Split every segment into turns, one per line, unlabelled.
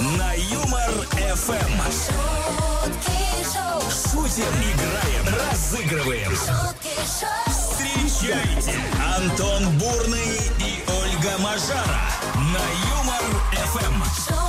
на Юмор ФМ. Шутим, играем, разыгрываем. Встречайте Антон Бурный и Ольга Мажара на Юмор ФМ.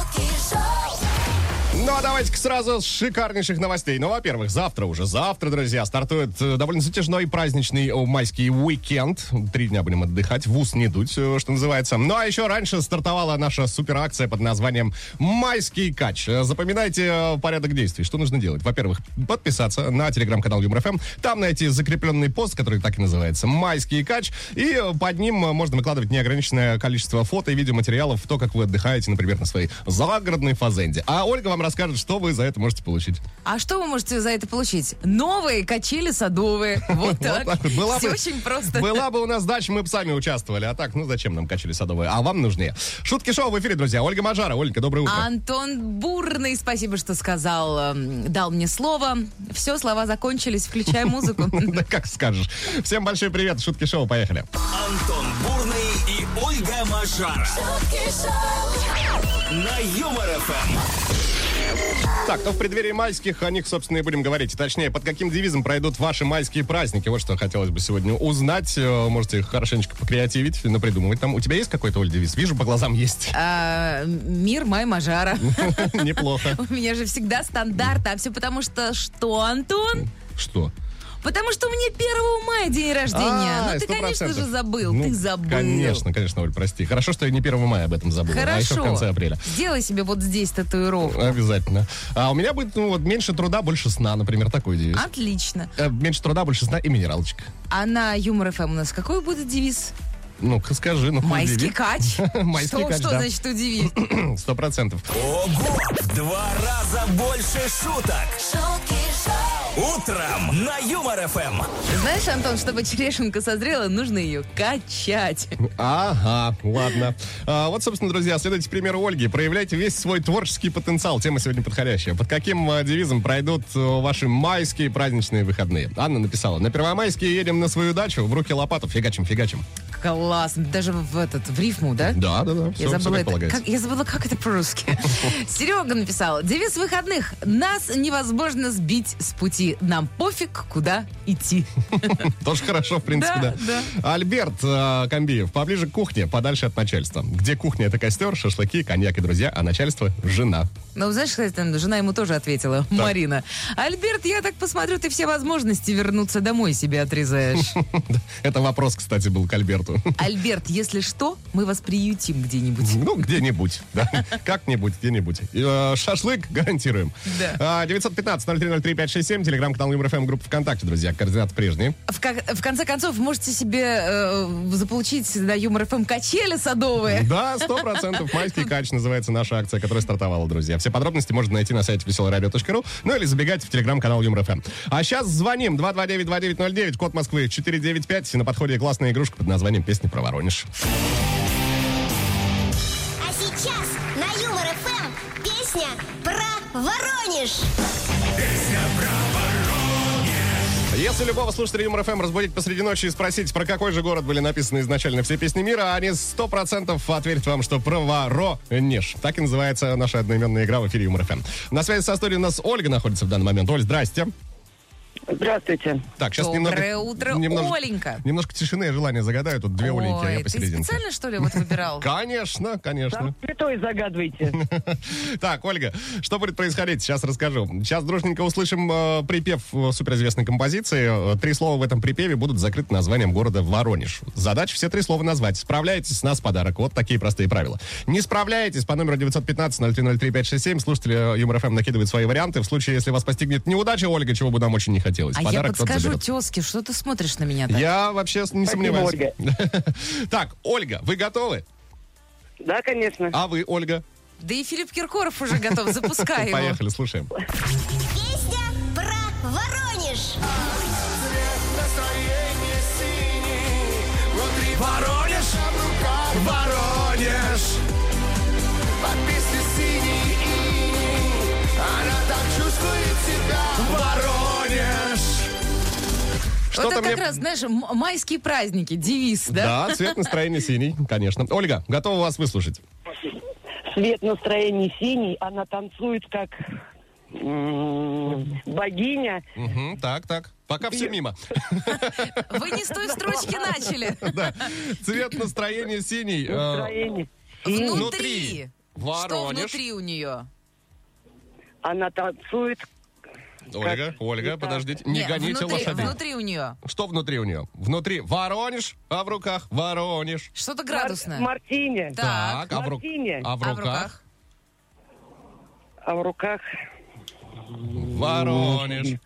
Ну а давайте-ка сразу с шикарнейших новостей. Ну, во-первых, завтра уже, завтра, друзья, стартует э, довольно затяжной праздничный майский уикенд. Три дня будем отдыхать, в ус не дуть, э, что называется. Ну а еще раньше стартовала наша суперакция под названием «Майский кач». Э, Запоминайте порядок действий. Что нужно делать? Во-первых, подписаться на телеграм-канал ЮморФМ. Там найти закрепленный пост, который так и называется «Майский кач». И под ним можно выкладывать неограниченное количество фото и видеоматериалов, то, как вы отдыхаете, например, на своей загородной фазенде. А Ольга вам расскажет, что вы за это можете получить.
А что вы можете за это получить? Новые качели садовые. Вот так.
Была
Все
бы-
очень просто.
Была бы у нас дача, мы бы сами участвовали. А так, ну зачем нам качели садовые? А вам нужнее. Шутки шоу в эфире, друзья. Ольга Мажара. Ольга, доброе утро.
Антон Бурный, спасибо, что сказал, эм, дал мне слово. Все, слова закончились, включай музыку.
Да как скажешь. Всем большой привет. Шутки шоу, поехали.
Антон Бурный и Ольга Мажара на Юмор ФМ.
Так, ну в преддверии майских о них, собственно, и будем говорить. Точнее, под каким девизом пройдут ваши майские праздники. Вот что хотелось бы сегодня узнать. Э, Можете их хорошенечко покреативить, напридумывать там. У тебя есть какой-то, Оль, девиз? Вижу, по глазам есть.
А, Мир май Мажара.
Неплохо.
У меня же всегда стандарт, а все потому что что, Антон?
Что?
Потому что у меня 1 мая день рождения.
А,
ну ты, конечно
100%.
же, забыл.
Ну,
ты забыл.
Конечно, конечно, Оль, прости. Хорошо, что я не 1 мая об этом забыл, а еще в
Хорошо.
конце апреля.
Сделай себе вот здесь татуировку.
Обязательно. А у меня будет, ну, вот, меньше труда, больше сна, например, такой девиз.
Отлично.
Э, Меньше труда, больше сна и минералочка.
А на Юмор ФМ у нас какой будет девиз?
Ну-ка скажи, ну
Майский
удиви.
кач.
Майский
что,
кач,
что
да.
значит удиви?
Сто процентов.
Ого! В два раза больше шуток. Утром на Юмор ФМ.
Знаешь, Антон, чтобы черешенка созрела, нужно ее качать.
Ага, ладно. А, вот, собственно, друзья, следуйте примеру Ольги. Проявляйте весь свой творческий потенциал. Тема сегодня подходящая. Под каким а, девизом пройдут а, ваши майские праздничные выходные? Анна написала. На Первомайские едем на свою дачу, в руки лопату, фигачим, фигачим.
Класс. Даже в этот, в рифму, да?
Да, да, да.
Я
Все,
забыла,
как
это, как, я забыла, как это по-русски. Серега написал. Девиз выходных. Нас невозможно сбить с пути. Нам пофиг, куда идти.
Тоже хорошо, в принципе, да. Альберт э, Комбиев, поближе к кухне, подальше от начальства. Где кухня — это костер, шашлыки, коньяк и друзья, а начальство — жена.
Ну, знаешь, кстати, там жена ему тоже ответила, Марина. Альберт, я так посмотрю, ты все возможности вернуться домой себе отрезаешь.
Это вопрос, кстати, был к Альберту.
Альберт, если что, мы вас приютим где-нибудь.
Ну, где-нибудь, да. Как-нибудь, где-нибудь. Э, Шашлык гарантируем.
Да.
А, 915-0303-567, телеграм-канал ЮморФМ, группа ВКонтакте, друзья. Координаты прежние.
В, ка- в конце концов, можете себе э, заполучить на Юмор ФМ качели садовые.
Да, сто процентов. Майский кач называется наша акция, которая стартовала, друзья. Все подробности можно найти на сайте веселорадио.ру, ну или забегать в телеграм-канал ЮморФМ. А сейчас звоним 229-2909, код Москвы 495. На подходе классная игрушка под названием «Песни про Воронеж».
А сейчас на Юмор ФМ песня про Воронеж.
Если любого слушателя Юмор ФМ разбудить посреди ночи и спросить, про какой же город были написаны изначально все песни мира, они сто процентов ответят вам, что про Воронеж. Так и называется наша одноименная игра в эфире Юмор ФМ. На связи со студией у нас Ольга находится в данный момент. Оль, здрасте.
Здравствуйте.
Так, сейчас
Доброе
немного...
утро,
немножко-
Оленька.
Немножко тишины и желания загадаю. Тут две Оленьки, а я
Ой, ты
посерединке.
специально, что ли, вот выбирал?
Конечно, конечно.
Сам святой загадывайте.
Так, Ольга, что будет происходить? Сейчас расскажу. Сейчас дружненько услышим э, припев э, суперизвестной композиции. Э, Три слова в этом припеве будут закрыты названием города Воронеж. Задача все три слова назвать. Справляетесь, с нас подарок. Вот такие простые правила. Не справляетесь, по номеру 915-0303-567 слушатели Юмор ФМ накидывают свои варианты. В случае, если вас постигнет неудача, Ольга, чего бы нам очень не хотелось.
А я
подарок кто-то
подскажу тезке, что ты смотришь на меня так?
Я вообще не
Спасибо,
сомневаюсь.
Ольга.
Так, Ольга, вы готовы?
Да, конечно.
А вы, Ольга?
Да и Филипп Киркоров уже готов, запускай его.
Поехали, слушаем.
Песня про Воронеж.
Воронеж! Воронеж! Подписи синий Она так чувствует себя Воронеж!
Вот
Что-то
это как
мне-
раз, знаешь, майские праздники, девиз, да?
Да, цвет настроения синий, конечно. Ольга, готова вас выслушать.
Цвет настроения синий, она танцует как богиня.
Так, так. Пока все мимо.
Вы не с той строчки начали.
Да. Цвет настроения синий. э,
Настроение.
Внутри. Что внутри у нее?
Она танцует.
Ольга,
Как
Ольга,
это?
подождите. Не
Не,
гоните
внутри,
лошадей.
внутри у нее.
Что внутри у нее? Внутри Воронеж, а в руках Воронеж.
Что-то
Мар-
градусное.
Мартине.
Так.
а в, ру-
Мартини.
а в
А в
руках?
А в руках
Воронеж.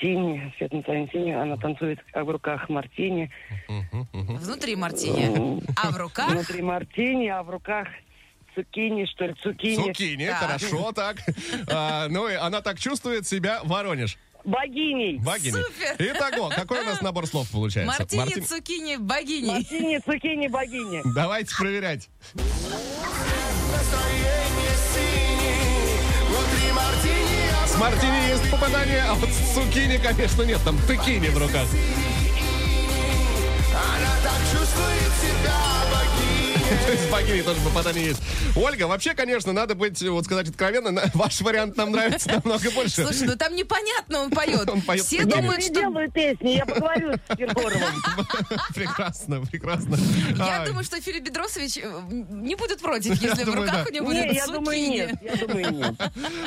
синий. Цвет настроения синий. Она танцует а в руках мартини.
Внутри мартини. А в руках?
Внутри мартини, а в руках цукини, что ли, цукини.
Цукини,
Так.
хорошо, так. А, ну и она так чувствует себя Воронеж.
Богиней.
Богини.
Супер.
Итого, какой у нас набор слов получается?
Мартини,
Мартин-
цукини, богини.
Мартини, цукини, богиня.
Давайте проверять. С мартини есть попадание, а вот с цукини, конечно, нет. Там тыкини в руках. То есть богини тоже попадание есть. Ольга, вообще, конечно, надо быть, вот сказать откровенно, ваш вариант нам нравится намного больше.
Слушай, ну там непонятно, он поет.
Он поет
Все.
Я
думают, что...
делаю песни, я поговорю с Киркоровым.
Прекрасно, прекрасно.
Я думаю, что Филипп Бедросович э, не будет против, если в
думаю,
руках у него будет
Не, я думаю, нет. Я думаю, нет.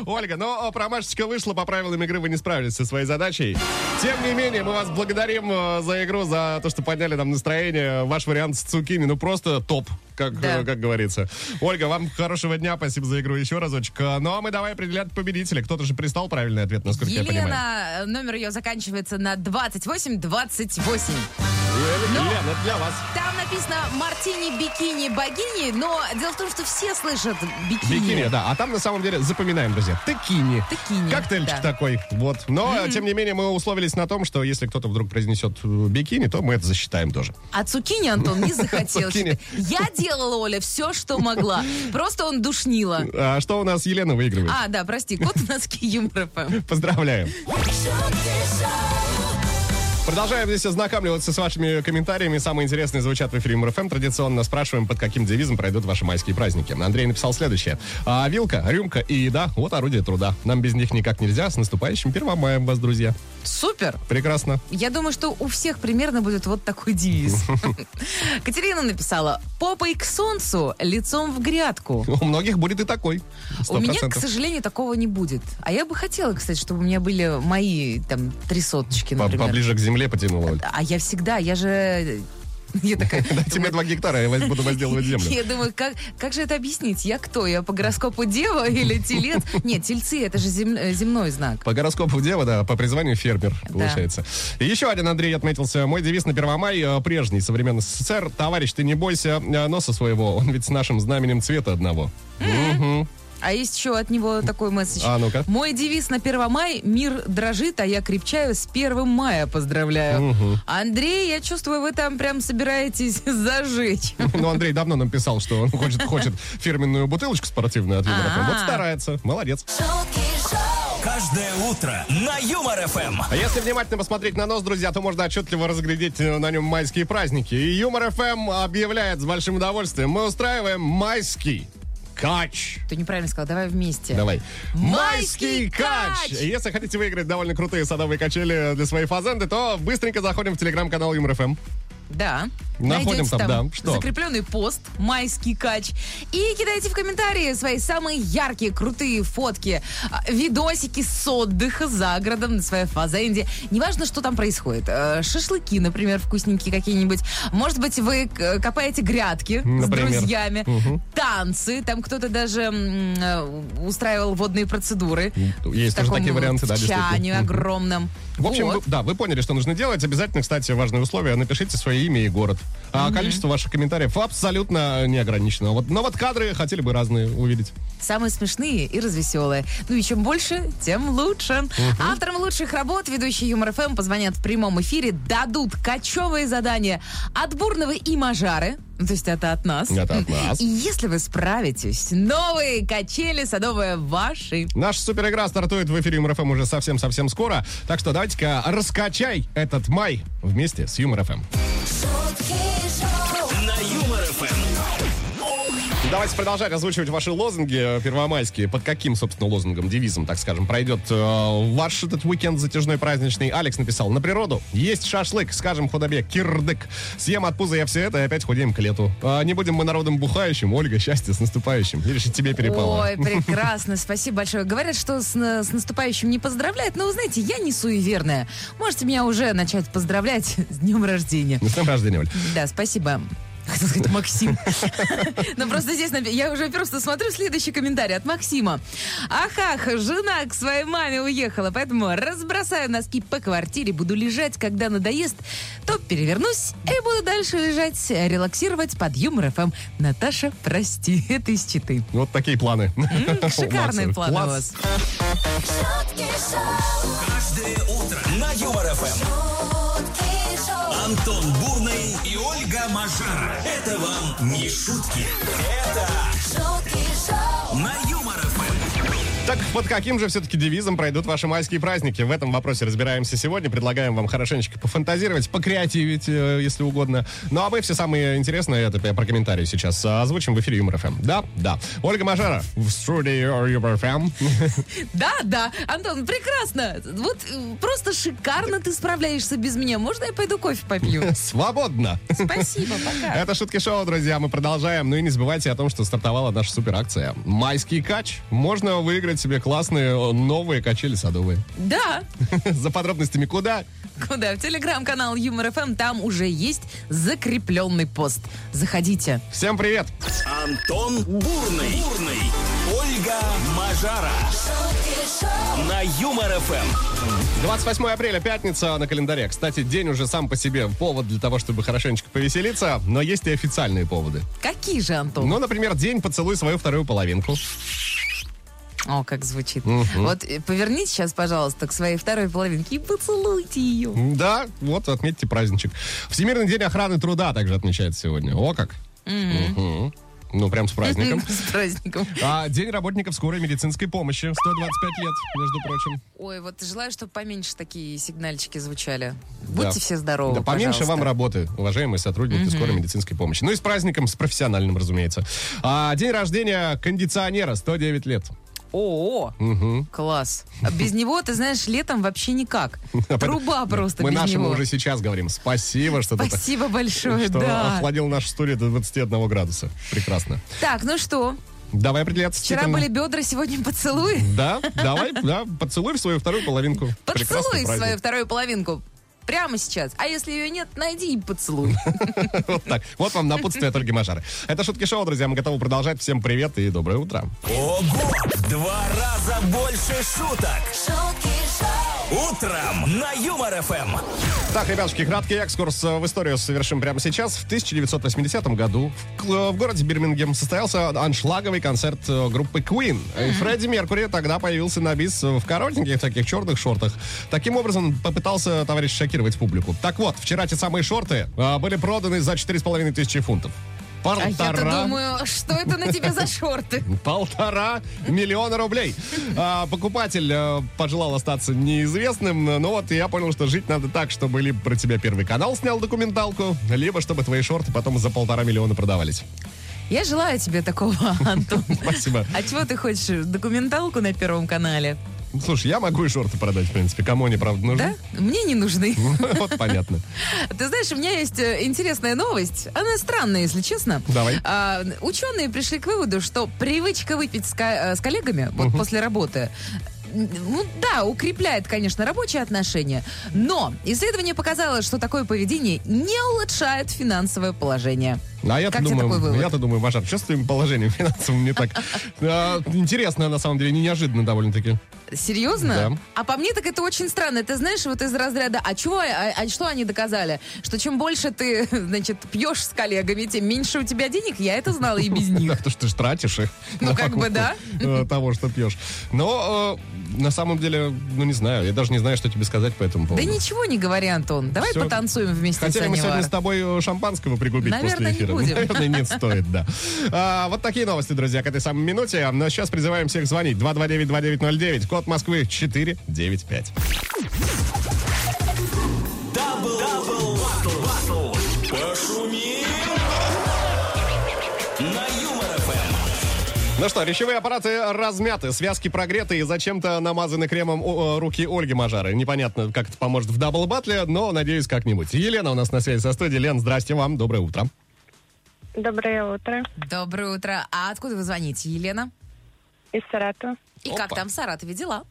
Ольга, но промашечка вышла, по правилам игры вы не справились со своей задачей. Тем не менее, мы вас благодарим э, за игру, за то, что подняли нам настроение. Ваш вариант с цукини, ну просто топ, как,
Да.
как говорится. Ольга, вам хорошего дня, спасибо за игру еще разочек. Э, Ну а мы давай определять победителя. Кто-то же пристал правильный ответ, насколько я понимаю.
Елена, э, номер ее заканчивается на 2828.
Елена, это для вас.
Там написано «Мартини, бикини, богини», но дело в том, что все слышат бикини.
Бикини, да. А там на самом деле запоминаем, друзья. Текини.
Текини,
Коктейльчик
да.
такой. Вот. Но, тем не менее, мы условились на том, что если кто-то вдруг произнесет э, бикини, то мы это засчитаем тоже.
А цукини Антон не захотел.
Цукини.
Я делала, Оля, все, что могла. Просто он душнила.
А что у нас Елена выигрывает?
А, да, прости, кот у нас Юмор ФМ.
Поздравляем. Продолжаем здесь ознакомливаться с вашими комментариями. Самые интересные звучат в эфире МРФМ. Традиционно спрашиваем, под каким девизом пройдут ваши майские праздники. Андрей написал следующее. А, вилка, рюмка и еда – вот орудие труда. Нам без них никак нельзя. С наступающим 1 мая вас, друзья.
Супер.
Прекрасно.
Я думаю, что у всех примерно будет вот такой девиз. Катерина написала «Попой к солнцу, лицом в грядку».
У многих будет и такой.
У меня, к
100%.
сожалению, такого не будет. А я бы хотела, кстати, чтобы у меня были мои там три соточки,
По-
например.
Поближе к земле потянула.
А я всегда, я же... Я такая...
Дайте мне два гектара, я буду возделывать землю.
Я думаю, как, как же это объяснить? Я кто? Я по гороскопу дева или телец? Нет, тельцы, это же зем- э, земной знак.
По гороскопу дева, да, по призванию фермер,
Да.
получается. И еще один Андрей отметился. Мой девиз на 1 мая, э, прежний, современный СССР. Товарищ, ты не бойся э, носа своего, он ведь с нашим знаменем цвета одного. Мгм.
А есть еще от него такой месседж.
А ну-ка.
Мой девиз на 1 мая «Мир дрожит, а я крепчаю с 1 мая поздравляю». Андрей, я чувствую, вы там прям собираетесь зажечь.
Ну, Андрей давно нам писал, что он хочет, хочет фирменную бутылочку спортивную от Юмор FM. Вот старается. Молодец.
Каждое утро на Юмор ФМ.
А если внимательно посмотреть на нос, друзья, то можно отчетливо разглядеть э, на нем майские праздники. И Юмор ФМ объявляет с большим удовольствием. Мы устраиваем майский кач.
Ты неправильно сказал, давай вместе.
Давай.
Майский кач!
Если хотите выиграть довольно крутые садовые качели для своей фазенды, то быстренько заходим в телеграм-канал Юмор ФМ.
Да.
Находим
Найдете
там, да. Что?
закрепленный пост «Майский кач». И кидайте в комментарии свои самые яркие, крутые фотки, а, видосики с отдыха за городом на своей фазенде. Неважно, что там происходит. Э, Шашлыки, например, вкусненькие какие-нибудь. Может быть, вы к- копаете грядки
Например.
с друзьями. Танцы. Там кто-то даже э, устраивал водные процедуры.
Есть
В
тоже такие варианты, да,
чане огромном.
В общем,
Вот.
вы- да, вы поняли, что нужно делать. Обязательно, кстати, важное условие. Напишите свое имя и город. А количество ваших комментариев абсолютно не ограничено. Вот, но вот кадры хотели бы разные увидеть.
Самые смешные и развеселые. Ну и чем больше, тем лучше. Авторам лучших работ ведущие Юмор ФМ позвонят в прямом эфире, дадут кочевые задания от Бурного и Мажары. Ну, То есть это от нас.
Это от нас.
И если вы справитесь, новые качели садовые ваши.
Наша супер игра стартует в эфире Юмор ФМ уже совсем-совсем скоро. Так что давайте-ка раскачай этот май вместе с Юмор ФМ.
На
Давайте продолжать озвучивать ваши лозунги э, первомайские. Под каким, собственно, лозунгом, девизом, так скажем, пройдет э, ваш этот уикенд затяжной праздничный? Алекс написал, на природу есть шашлык, скажем худобе, кирдык. Съем от пуза я все это и опять худеем к лету. А, не будем мы народом бухающим. Ольга, счастье с наступающим. Видишь, и тебе перепало.
Ой, прекрасно, спасибо большое. Говорят, что с, с наступающим не поздравляют, но вы знаете, я не суеверная. Можете меня уже начать поздравлять с днем рождения.
С днем рождения, Оль.
Да, спасибо. Хотел сказать Максим. Но просто здесь я уже просто смотрю следующий комментарий от Максима. Ахах, жена к своей маме уехала, поэтому разбросаю носки по квартире, буду лежать, когда надоест, то перевернусь и буду дальше лежать, релаксировать под юмор ФМ. Наташа, прости, это из Читы.
Вот такие планы.
Шикарные планы у вас.
Каждое утро на Юмор ФМ. Антон Бурный и Ольга Мажара. Это вам не шутки. Это на Юмор ФМ.
Так, под каким же все-таки девизом пройдут ваши майские праздники? В этом вопросе разбираемся сегодня. Предлагаем вам хорошенечко пофантазировать, покреативить, э, если угодно. Ну, а мы все самые интересные, это я про комментарии сейчас, э, озвучим в эфире Юмор ФМ. Да, да. Ольга Мажара в студии Юмор ФМ.
Да, да, Антон, прекрасно. Вот э, просто шикарно ты справляешься без меня. Можно я пойду кофе попью?
Свободно.
Спасибо, пока.
Это шутки шоу, друзья. Мы продолжаем. Ну и не забывайте о том, что стартовала наша суперакция. Майский кач. Можно выиграть себе классные э, новые качели садовые.
Да,
За подробностями куда?
куда? В телеграм-канал Юмор ФМ, там уже есть закрепленный пост. Заходите.
Всем привет!
Антон Бурный. Бурный. Ольга Мажара. На Юмор ФМ.
28 апреля, пятница на календаре. Кстати, день уже сам по себе повод для того, чтобы хорошенечко повеселиться, но есть и официальные поводы.
Какие же, Антон?
Ну, например, день «Поцелуй свою вторую половинку».
О, как звучит. Вот э, поверните сейчас, пожалуйста, к своей второй половинке и поцелуйте ее.
Да, вот отметьте праздничек. Всемирный день охраны труда также отмечается сегодня. О как! Мгм. Ну, прям с праздником.
С праздником.
А день работников скорой медицинской помощи. 125 лет, между прочим.
Ой, вот желаю, чтобы поменьше такие сигнальчики звучали.
Да.
Будьте все здоровы,
Да поменьше
пожалуйста.
вам работы, уважаемые сотрудники скорой медицинской помощи. Ну и с праздником, с профессиональным, разумеется. А, день рождения кондиционера, 109 лет.
О, класс. А без него, ты знаешь, летом вообще никак. Труба просто
Мы
без
нашему
него.
уже сейчас говорим. Спасибо, что ты
Спасибо большое,
что
да.
охладил нашу студию до 21 градуса. Прекрасно.
Так, ну что,
Давай определяться.
вчера были бедра, сегодня поцелуй.
Да, давай, да, поцелуй в свою вторую половинку.
Поцелуй
праздник.
свою вторую половинку. Прямо сейчас. А если ее нет, найди и поцелуй.
Вот так. Вот вам напутствие от Ольги Мажары. Это Шутки Шоу, друзья. Мы готовы продолжать. Всем привет и доброе утро.
Ого! Два раза больше шуток. Утром на Юмор ФМ.
Так, ребятушки, краткий экскурс в историю совершим прямо сейчас. В 1980 году в городе Бирмингем состоялся аншлаговый концерт э, группы Queen. И Фредди Меркури тогда появился на бис в коротеньких таких черных шортах. Таким образом, попытался товарищ шокировать публику. Так вот, вчера те самые шорты э, были проданы за 4,5 тысячи фунтов.
А я-то
Полтора
думаю, что это на тебе за шорты?
Полтора миллиона рублей. А, покупатель э, пожелал остаться неизвестным, но вот я понял, что жить надо так, чтобы либо про тебя Первый канал снял документалку, либо чтобы твои шорты потом за полтора миллиона продавались.
Я желаю тебе такого, Антон.
Спасибо.
А чего ты хочешь? Документалку на Первом канале?
Слушай, я могу и шорты продать, в принципе. Кому они, правда,
Да?
нужны?
Мне не нужны.
Вот понятно.
Ты знаешь, у меня есть э, интересная новость. Она странная, если честно.
Давай.
А, ученые пришли к выводу, что привычка выпить с, э, с коллегами вот после работы ну да, укрепляет, конечно, рабочие отношения, но исследование показало, что такое поведение не улучшает финансовое положение.
А я-то
Как
думаю, я-то думаю, с твоим положением финансовым не так? А, Интересно, на самом деле, не неожиданно довольно-таки.
Серьезно?
Да.
А по мне так это очень странно. Ты знаешь, вот из разряда, а чего, а, а что они доказали? Что чем больше ты, значит, пьешь с коллегами, тем меньше у тебя денег. Я это знала и без них.
Да, потому что ты ж тратишь их.
Ну, как бы, да.
э, Того, что пьешь. Но э, на самом деле, ну не знаю, я даже не знаю, что тебе сказать по этому
Да
поводу.
ничего не говори, Антон. Давай потанцуем вместе
Хотели
с
мы сегодня с тобой э, шампанского пригубить после эфира.
Будем.
Наверное, нет, стоит, да. А, вот такие новости, друзья, к этой самой минуте. Но сейчас призываем всех звонить. 229-2909, код Москвы 495.
Double, double, батл, батл. Пошумим.
Ну что, речевые аппараты размяты, связки прогреты и зачем-то намазаны кремом о, руки Ольги Мажары. Непонятно, как это поможет в double батле, но надеюсь как-нибудь. Елена у нас на связи со студией. Лен, здрасте вам, доброе утро.
Доброе утро.
Доброе утро. А откуда вы звоните, Елена?
Из Саратова.
И
Опа.
как там в Саратове дела?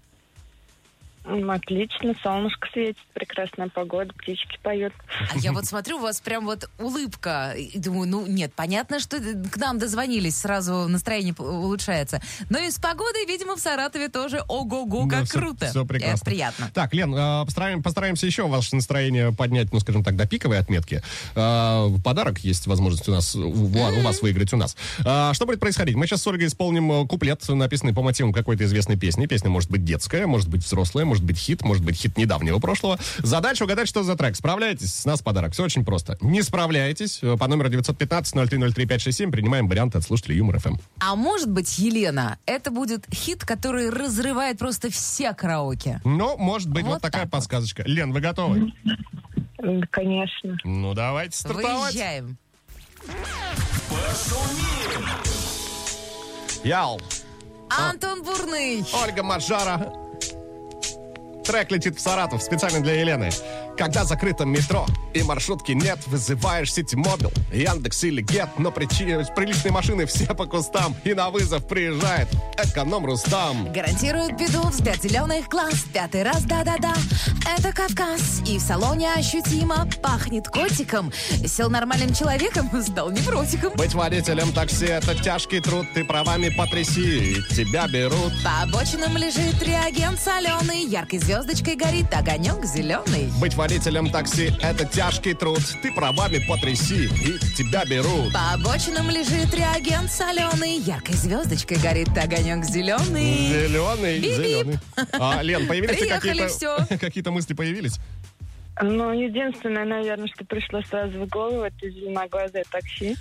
Отлично, солнышко светит, прекрасная погода, птички поют.
А я вот смотрю, у вас прям вот улыбка. И думаю, ну нет, понятно, что к нам дозвонились, сразу настроение улучшается. Но и с погодой, видимо, в Саратове тоже ого-го, как
Да, всё-
круто.
всё прекрасно.
Это приятно.
Так, Лен, э, постараем- постараемся еще ваше настроение поднять, ну, скажем так, до пиковой отметки. Э, Подарок есть возможность у нас, у, у вас выиграть у нас. Что будет происходить? Мы сейчас с Ольгой исполним э, куплет, написанный по мотивам какой-то известной песни. Песня может быть детская, может быть взрослая, может быть хит, может быть хит недавнего прошлого. Задача угадать, что за трек. Справляетесь? С нас подарок. Все очень просто. Не справляетесь? э, По номеру 915-0303-567 принимаем варианты от слушателей Юмор ФМ.
А может быть, Елена, это будет хит, который разрывает просто все караоке.
Но, может быть, вот,
Вот
такая
так вот.
подсказочка. Лен, вы готовы?
Конечно.
Ну, давайте стартовать.
Выезжаем.
Яу.
Антон Бурный.
Ольга Маржара. Трек летит в Саратов специально для Елены. Когда закрыто метро и маршрутки нет, вызываешь Ситимобил, Яндекс или Гет, но причи- приличные машины все по кустам, и на вызов приезжает эконом Рустам.
Гарантирует беду взгляд зеленых глаз. Пятый раз, да-да-да, это Кавказ. И в салоне ощутимо пахнет котиком. Сел нормальным человеком, стал невротиком.
Быть водителем такси — это тяжкий труд, ты правами потряси, и тебя берут.
По обочинам лежит реагент соленый. Яркой звездочкой горит огонек зеленый.
Быть водителем такси — это тяжкий труд, ты правами потряси, и тебя берут.
По обочинам лежит реагент соленый. Яркой звездочкой горит огонек зеленый.
Зеленый,
Бип-бип.
зеленый. А, Лен, появились ли
Приехали,
какие-то, какие-то мысли появились?
Ну, единственное, наверное, что пришло сразу в голову, это зеленоглазое такси.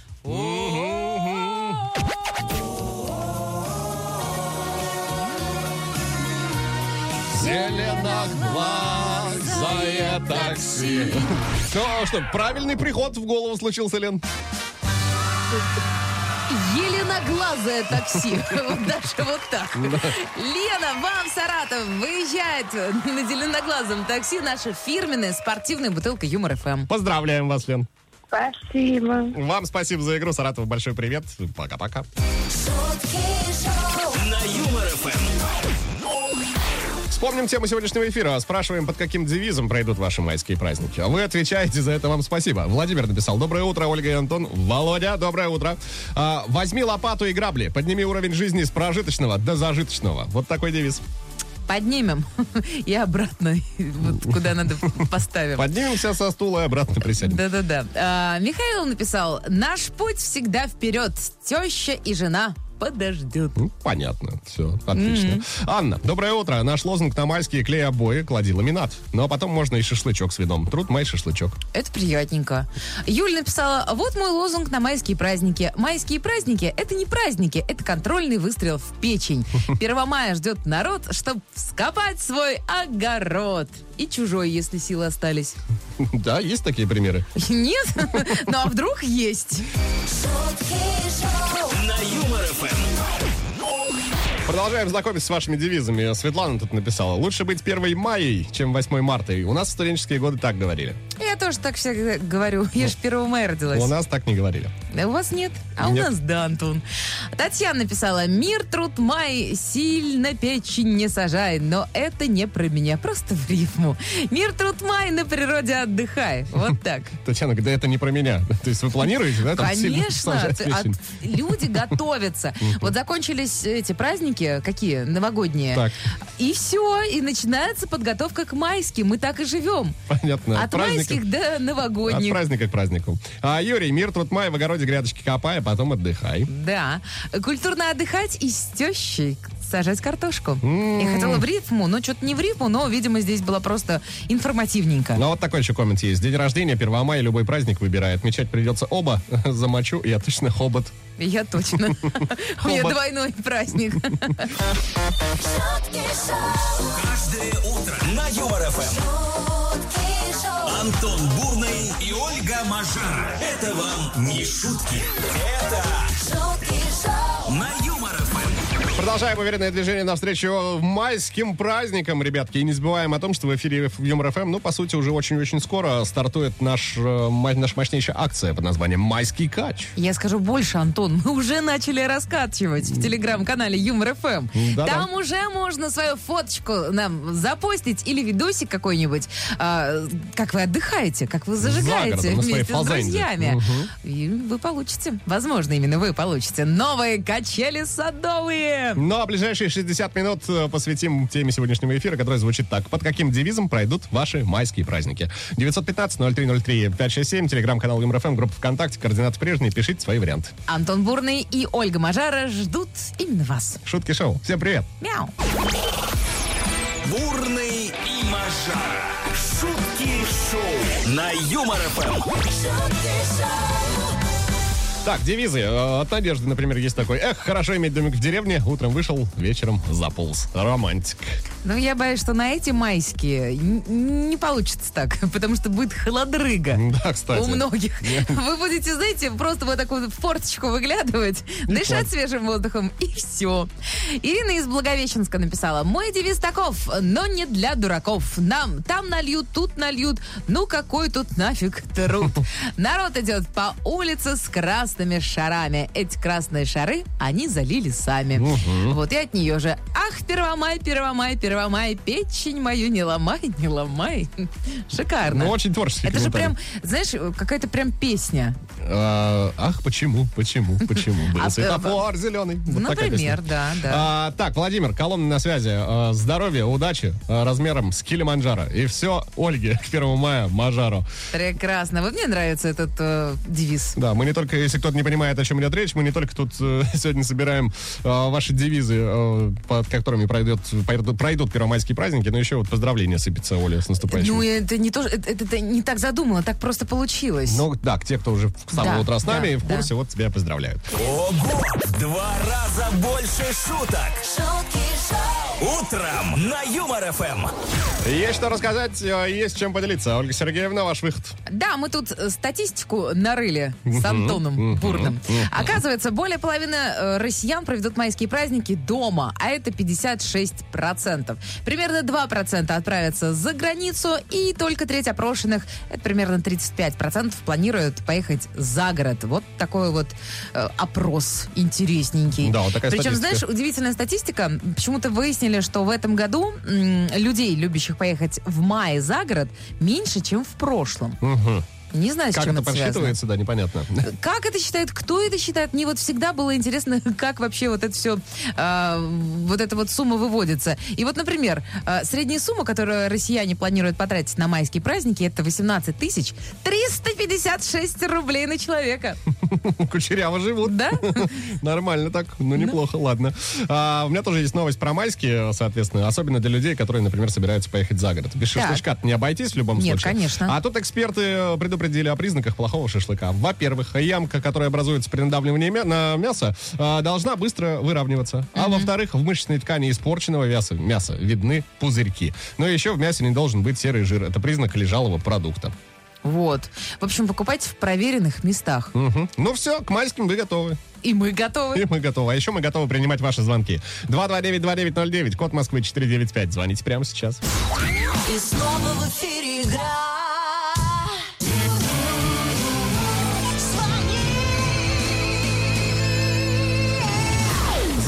Зеленоглазое такси. Ну что, правильный приход в голову случился, Лен?
Еленоглазое такси. Вот даже вот так. Лена, вам Саратов выезжает на зеленоглазом такси наша фирменная спортивная бутылка Юмор ФМ.
Поздравляем вас, Лен.
Спасибо.
Вам спасибо за игру. Саратов, большой привет. Пока-пока.
На
Вспомним тему сегодняшнего эфира. Спрашиваем, под каким девизом пройдут ваши майские праздники. А вы отвечаете, за это вам спасибо. Владимир написал. Доброе утро, Ольга и Антон. Володя, доброе утро. А, возьми лопату и грабли. Подними уровень жизни с прожиточного до зажиточного. Вот такой девиз.
Поднимем и обратно, вот куда надо поставим.
Поднимемся со стула и обратно присядем.
Да-да-да. А, Михаил написал, наш путь всегда вперед. Теща и жена подождет.
Ну, понятно. Все, отлично. Анна, доброе утро. Наш лозунг на майские клей обои, клади ламинат. Ну, а потом можно и шашлычок с вином. Труд май шашлычок.
Это приятненько. Юль написала, вот мой лозунг на майские праздники. Майские праздники — это не праздники, это контрольный выстрел в печень. 1 мая ждет народ, чтобы вскопать свой огород. И чужой, если силы остались.
Да, есть такие примеры.
Нет? Ну а вдруг есть?
На Юмор ФМ.
Продолжаем знакомиться с вашими девизами. Светлана тут написала. Лучше быть 1 мая, чем 8 марта. И у нас в студенческие годы так говорили.
Я тоже так всегда говорю. Я же 1 мая родилась.
У нас так не говорили.
Да У вас нет, а у
Нет.
нас да, Антон. Татьяна написала, мир, труд, май, сильно печень не сажай, но это не про меня, просто в рифму. Мир, труд, май, на природе отдыхай. Вот так.
Татьяна, да это не про меня. То есть вы планируете, да?
Конечно,
печень?
люди готовятся. Вот закончились эти праздники, какие, новогодние. И все, и начинается подготовка к майским. Мы так и живем.
Понятно.
От
Праздников-
майских до
От
новогодних.
праздника к празднику. А, Юрий, мир, труд, май, в огороде грядочки копай, а потом отдыхай.
Да. Культурно отдыхать и с тещей сажать картошку. Я хотела в рифму, но что-то не в рифму, но, видимо, здесь было просто информативненько.
Ну, а вот такой еще коммент есть. День рождения, 1 мая, любой праздник выбирай. Отмечать придется оба. Замочу, я точно хобот.
Я точно. У меня
Хобот.
двойной праздник.
Каждое утро на Юмор ФМ. Антон Бурный и Ольга Мажара. Это вам не шутки. Это.
Продолжаем уверенное движение навстречу майским праздникам, ребятки. И не забываем о том, что в эфире Юмор ФМ, ну, по сути, уже очень-очень скоро стартует наш, э, наша мощнейшая акция под названием «Майский кач».
Я скажу больше, Антон, мы уже начали раскачивать в телеграм-канале Юмор ФМ.
Да-да.
Там уже можно свою фоточку нам запостить или видосик какой-нибудь, а, как вы отдыхаете, как вы зажигаете
городом, на своей
вместе с друзьями. И вы получите, возможно, именно вы получите новые качели садовые.
Ну, а ближайшие 60 минут э, посвятим теме сегодняшнего эфира, которая звучит так. Под каким девизом пройдут ваши майские праздники? 915-0303-567, телеграм-канал Юмор ФМ, группа ВКонтакте, координаты прежние, пишите свои варианты.
Антон Бурный и Ольга Мажара ждут именно вас.
Шутки шоу. Всем привет!
Мяу.
Бурный и Мажара. Шутки шоу на Юмор ФМ.
Так, девизы. Э, От Надежды, например, есть такой. Эх, хорошо иметь домик в деревне. Утром вышел, вечером заполз. Романтик.
Ну, я боюсь, что на эти майские не получится так, потому что будет холодрыга.
Да, кстати.
У многих. Вы будете, знаете, просто вот такую вот форточку выглядывать, дышать свежим воздухом, и все. Ирина из Благовещенска написала. Мой девиз таков, но не для дураков. Нам там нальют, тут нальют. Ну, какой тут нафиг труд. Народ идет по улице с красными шарами. Эти красные шары они залили сами. Вот и от нее же. Ах, Первомай, Первомай, Первомай, печень мою не ломай, не ломай. Шикарно.
Ну, очень творческий
Это же прям, знаешь, какая-то прям песня.
А, ах, почему, почему, почему? Был светофор зеленый. Вот
Например, да, да.
А, так, Владимир, колонна на связи. А, здоровья, удачи а, размером с Килиманджаро. И все Ольге к 1 мая Мажаро.
Прекрасно. Вот мне нравится этот э, девиз.
Да, мы не только, если кто-то не понимает, о чем идет речь, мы не только тут э, сегодня собираем э, ваши девизы, э, под которыми пройдет, пройдут, пройдут первомайские праздники, но еще вот поздравления сыпется Оля с наступающим.
Ну, это не то, это, это не так задумано, так просто получилось.
Ну, да, те, кто уже с самого
Да,
утра с нами
да,
и в курсе, вот тебя поздравляют.
Ого! В два раза больше шуток. Утром на Юмор ФМ.
Есть что рассказать, э, есть чем поделиться. Ольга Сергеевна, ваш выход.
Да, мы тут э, статистику нарыли с Антоном Бурным. Оказывается, более половины э, россиян проведут майские праздники дома, а это 56%. Примерно 2% отправятся за границу, и только треть опрошенных, это примерно 35%, планируют поехать за город. Вот такой вот опрос интересненький.
Да, вот такая
Причем,
статистика.
знаешь, удивительная статистика. Почему-то выяснили, что в этом году людей, любящих поехать в мае за город, меньше, чем в прошлом. Не знаю, с
Как
чем
это
это связано.
подсчитывается, да, непонятно.
Как это считают, кто это считает? Мне вот всегда было интересно, как вообще вот это все, вот эта вот сумма выводится. И вот, например, э, средняя сумма, которую россияне планируют потратить на майские праздники, это 18 тысяч 356 рублей на человека.
Кучеряво живут.
Да?
Нормально так, ну неплохо, ладно. А, у меня тоже есть новость про майские, соответственно, особенно для людей, которые, например, собираются поехать за город. Без шашлычка не обойтись в любом
Нет,
случае.
конечно.
А тут эксперты э, предупредили о признаках плохого шашлыка. Во-первых, ямка, которая образуется при надавливании мя- на мясо, э, должна быстро выравниваться. А во-вторых, в мышечной ткани испорченного мяса, мяса видны пузырьки. Но еще в мясе не должен быть серый жир. Это признак лежалого продукта.
Вот. В общем, покупайте в проверенных местах.
Мгм. Ну все, к майским вы готовы.
И мы готовы.
И мы готовы. А еще мы готовы принимать ваши звонки. 229-2909, код Москвы 495. Звоните прямо сейчас.
И снова в эфире игра.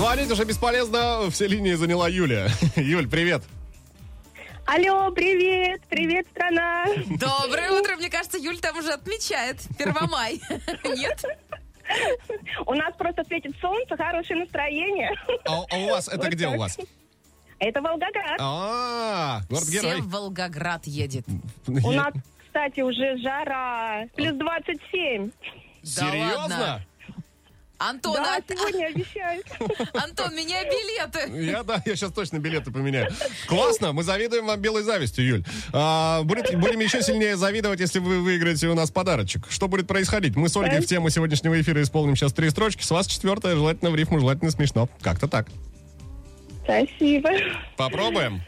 Звонить уже бесполезно. Все линии заняла Юля. Юль, привет.
Алло, привет, привет, страна.
Доброе утро. Мне кажется, Юль там уже отмечает Первомай. Нет?
У нас просто светит солнце, хорошее настроение.
А, а у вас это
Вот
где
так.
у вас?
Это Волгоград.
А,
Все
город-герой.
в Волгоград едет.
У нас, кстати, уже жара. Плюс 27.
Серьезно?
Антон,
Да,
а-
сегодня обещают.
Антон, меняй билеты.
Я, да, я сейчас точно билеты поменяю. Классно, мы завидуем вам белой завистью, Юль. А, будет- будем еще сильнее завидовать, если вы выиграете у нас подарочек. Что будет происходить? Мы с Ольгой в тему сегодняшнего эфира исполним сейчас три строчки. С вас четвертая, желательно в рифму, желательно смешно. Как-то так.
Спасибо.
Попробуем?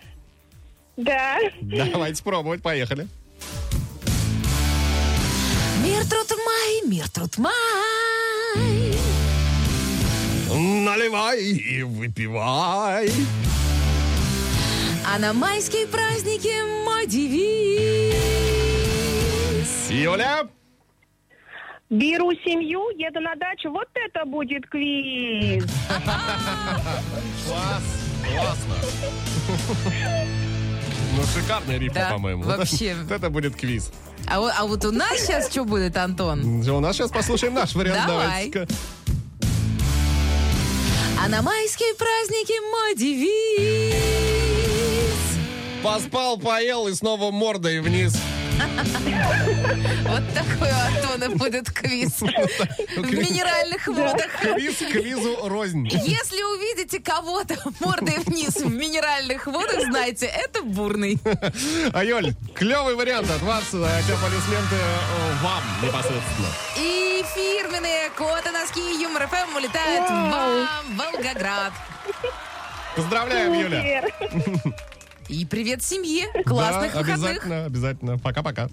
Да.
Давайте пробовать, поехали.
Мир труд май, мир труд май.
Наливай и выпивай.
А на майские праздники мой девиз.
Юля,
Беру семью, еду на дачу. Вот это будет квиз.
класс, классно. Ну, шикарная рифма,
Да,
по-моему.
вообще.
Вот Это будет квиз.
А, вот- а вот у нас сейчас что будет, Антон?
У нас сейчас послушаем наш вариант.
Давай.
Давайте-ка.
А на майские праздники мой девиз.
Поспал, поел и снова мордой вниз.
Вот такой у Антона будет квиз. В минеральных водах.
Квиз квизу рознь.
Если увидите кого-то мордой вниз в минеральных водах, знайте, это бурный.
А, Юль, клевый вариант от вас. Аплодисменты э, вам непосредственно.
И фирменные коты носки Юмор ФМ улетают вам в Волгоград.
Поздравляем, Юля.
И привет семье. Классных
Да,
выходных.
обязательно, обязательно. Пока-пока.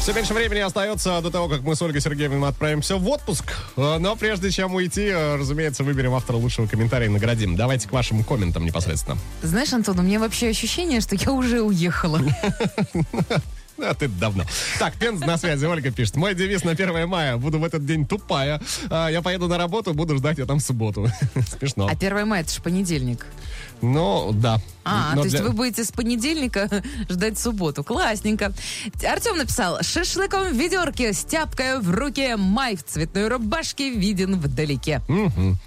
Все меньше времени остается до того, как мы с Ольгой Сергеевной отправимся в отпуск. Э, Но прежде чем уйти, э, разумеется, выберем автора лучшего комментария и наградим. Давайте к вашим комментам непосредственно.
Знаешь, Антон, у меня вообще ощущение, что я уже уехала.
А ты давно. Так, Пенз на связи. Ольга пишет. Мой девиз на 1 мая. Буду в этот день тупая. А, Я поеду на работу, буду ждать ее там в субботу. Смешно.
А 1 мая это же понедельник.
Ну, да.
А,
Но
то есть
для-
вы будете с понедельника ждать субботу. Классненько. Артем написал, шашлыком в ведерке, с тяпкой в руке, май в цветной рубашке виден вдалеке.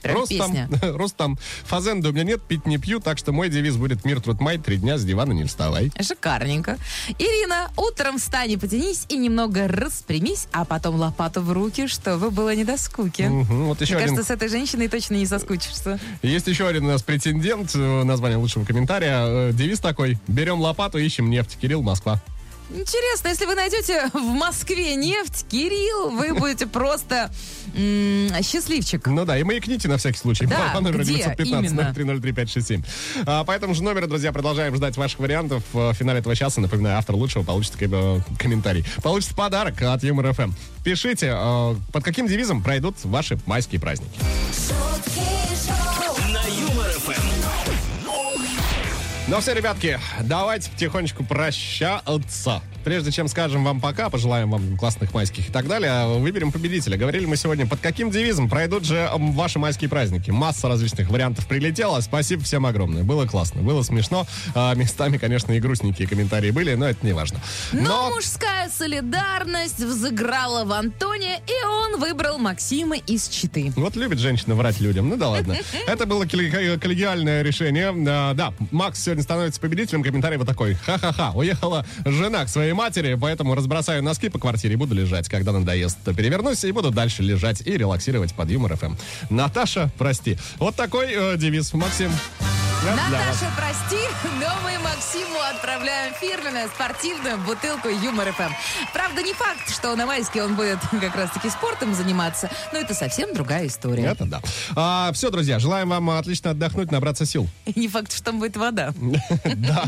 Рустам,
песня.
Рустам, фазенды у меня нет, пить не пью, так что мой девиз будет мир, труд, май, три дня с дивана не вставай.
Шикарненько. Ирина, утром встань и потянись и немного распрямись, а потом лопату в руки, чтобы было не до скуки.
Мгм. Вот еще
Мне
один,
кажется, с этой женщиной точно не соскучишься.
есть еще один у нас претендент, э, название лучшего комментария. Э, Девиз такой, берем лопату, ищем нефть. Кирилл, Москва.
Интересно, если вы найдете в Москве нефть, Кирилл, вы будете просто счастливчик.
Ну да, и маякните на всякий случай.
Да,
по номеру
где
915
именно?
0303 567. А, по этому же номеру, друзья, продолжаем ждать ваших вариантов. В финале этого часа, напоминаю, автор лучшего получит э, комментарий. Получит подарок от Юмор ФМ. Пишите, э, под каким девизом пройдут ваши майские праздники.
На
Ну все, ребятки, давайте потихонечку прощаться. Прежде чем скажем вам пока, пожелаем вам классных майских и так далее, выберем победителя. Говорили мы сегодня, под каким девизом пройдут же ваши майские праздники. Масса различных вариантов прилетела. Спасибо всем огромное. Было классно, было смешно. А, местами, конечно, и грустненькие комментарии были, но это не важно.
Но мужская солидарность взыграла в Антоне, и он выбрал Максима из Читы.
Вот любит женщина врать людям. Ну да ладно. Это было коллеги- коллегиальное решение. А, Да, Макс сегодня становится победителем. Комментарий вот такой. Ха-ха-ха. Уехала жена к своей матери, поэтому разбросаю носки по квартире и буду лежать. Когда надоест, то перевернусь и буду дальше лежать и релаксировать под юмор ФМ. Наташа, прости. Вот такой э, девиз. Максим.
Наташа, прости, но мы Максиму отправляем фирменную спортивную бутылку Юмор ФМ. Правда, не факт, что на майске он будет как раз-таки спортом заниматься, но это совсем другая история.
Это да. все, друзья, желаем вам отлично отдохнуть, набраться сил.
И не факт, что там будет вода.
Да.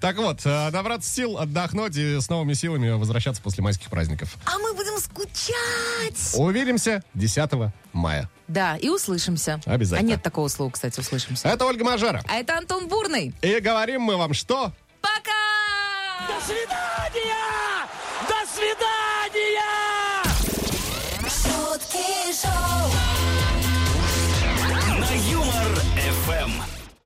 Так вот, э, набраться сил, отдохнуть и с новыми силами возвращаться после майских праздников.
А мы будем скучать.
Увидимся 10 мая.
Да, и услышимся.
Обязательно.
А нет такого слова, кстати, услышимся.
Это Ольга Мажара.
А это Антон Бурный.
И говорим мы вам что?
Пока!
До свидания! До свидания!